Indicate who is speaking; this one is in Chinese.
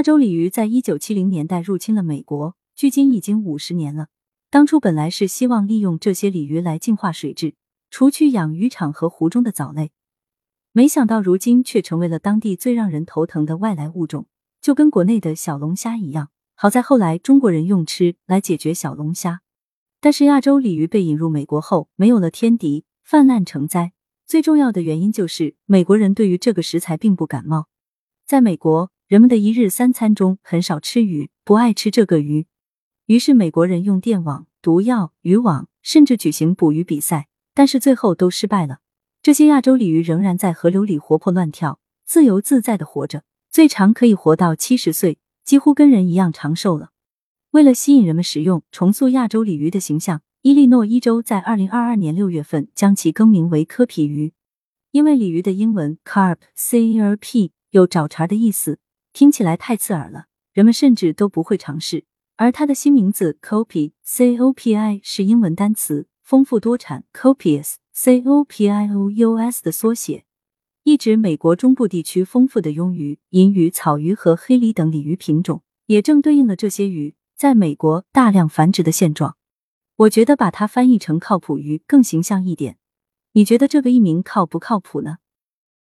Speaker 1: 亚洲鲤鱼在一九七零年代入侵了美国，距今已经五十年了。当初本来是希望利用这些鲤鱼来净化水质，除去养鱼场和湖中的藻类，没想到如今却成为了当地最让人头疼的外来物种，就跟国内的小龙虾一样。好在后来中国人用吃来解决小龙虾，但是亚洲鲤鱼被引入美国后，没有了天敌，泛滥成灾。最重要的原因就是美国人对于这个食材并不感冒，在美国。人们的一日三餐中很少吃鱼，不爱吃这个鱼，于是美国人用电网、毒药、渔网，甚至举行捕鱼比赛，但是最后都失败了。这些亚洲鲤鱼仍然在河流里活泼乱跳，自由自在的活着，最长可以活到七十岁，几乎跟人一样长寿了。为了吸引人们食用，重塑亚洲鲤鱼的形象，伊利诺伊州在二零二二年六月份将其更名为科皮鱼，因为鲤鱼的英文 carp c r p 有找茬的意思。听起来太刺耳了，人们甚至都不会尝试。而它的新名字 Copi C O P I 是英文单词“丰富多产 ”（Copious C O P I O U S） 的缩写，意指美国中部地区丰富的鳙鱼、银鱼、草鱼和黑鲤等鲤鱼品种，也正对应了这些鱼在美国大量繁殖的现状。我觉得把它翻译成“靠谱鱼”更形象一点。你觉得这个译名靠不靠谱呢？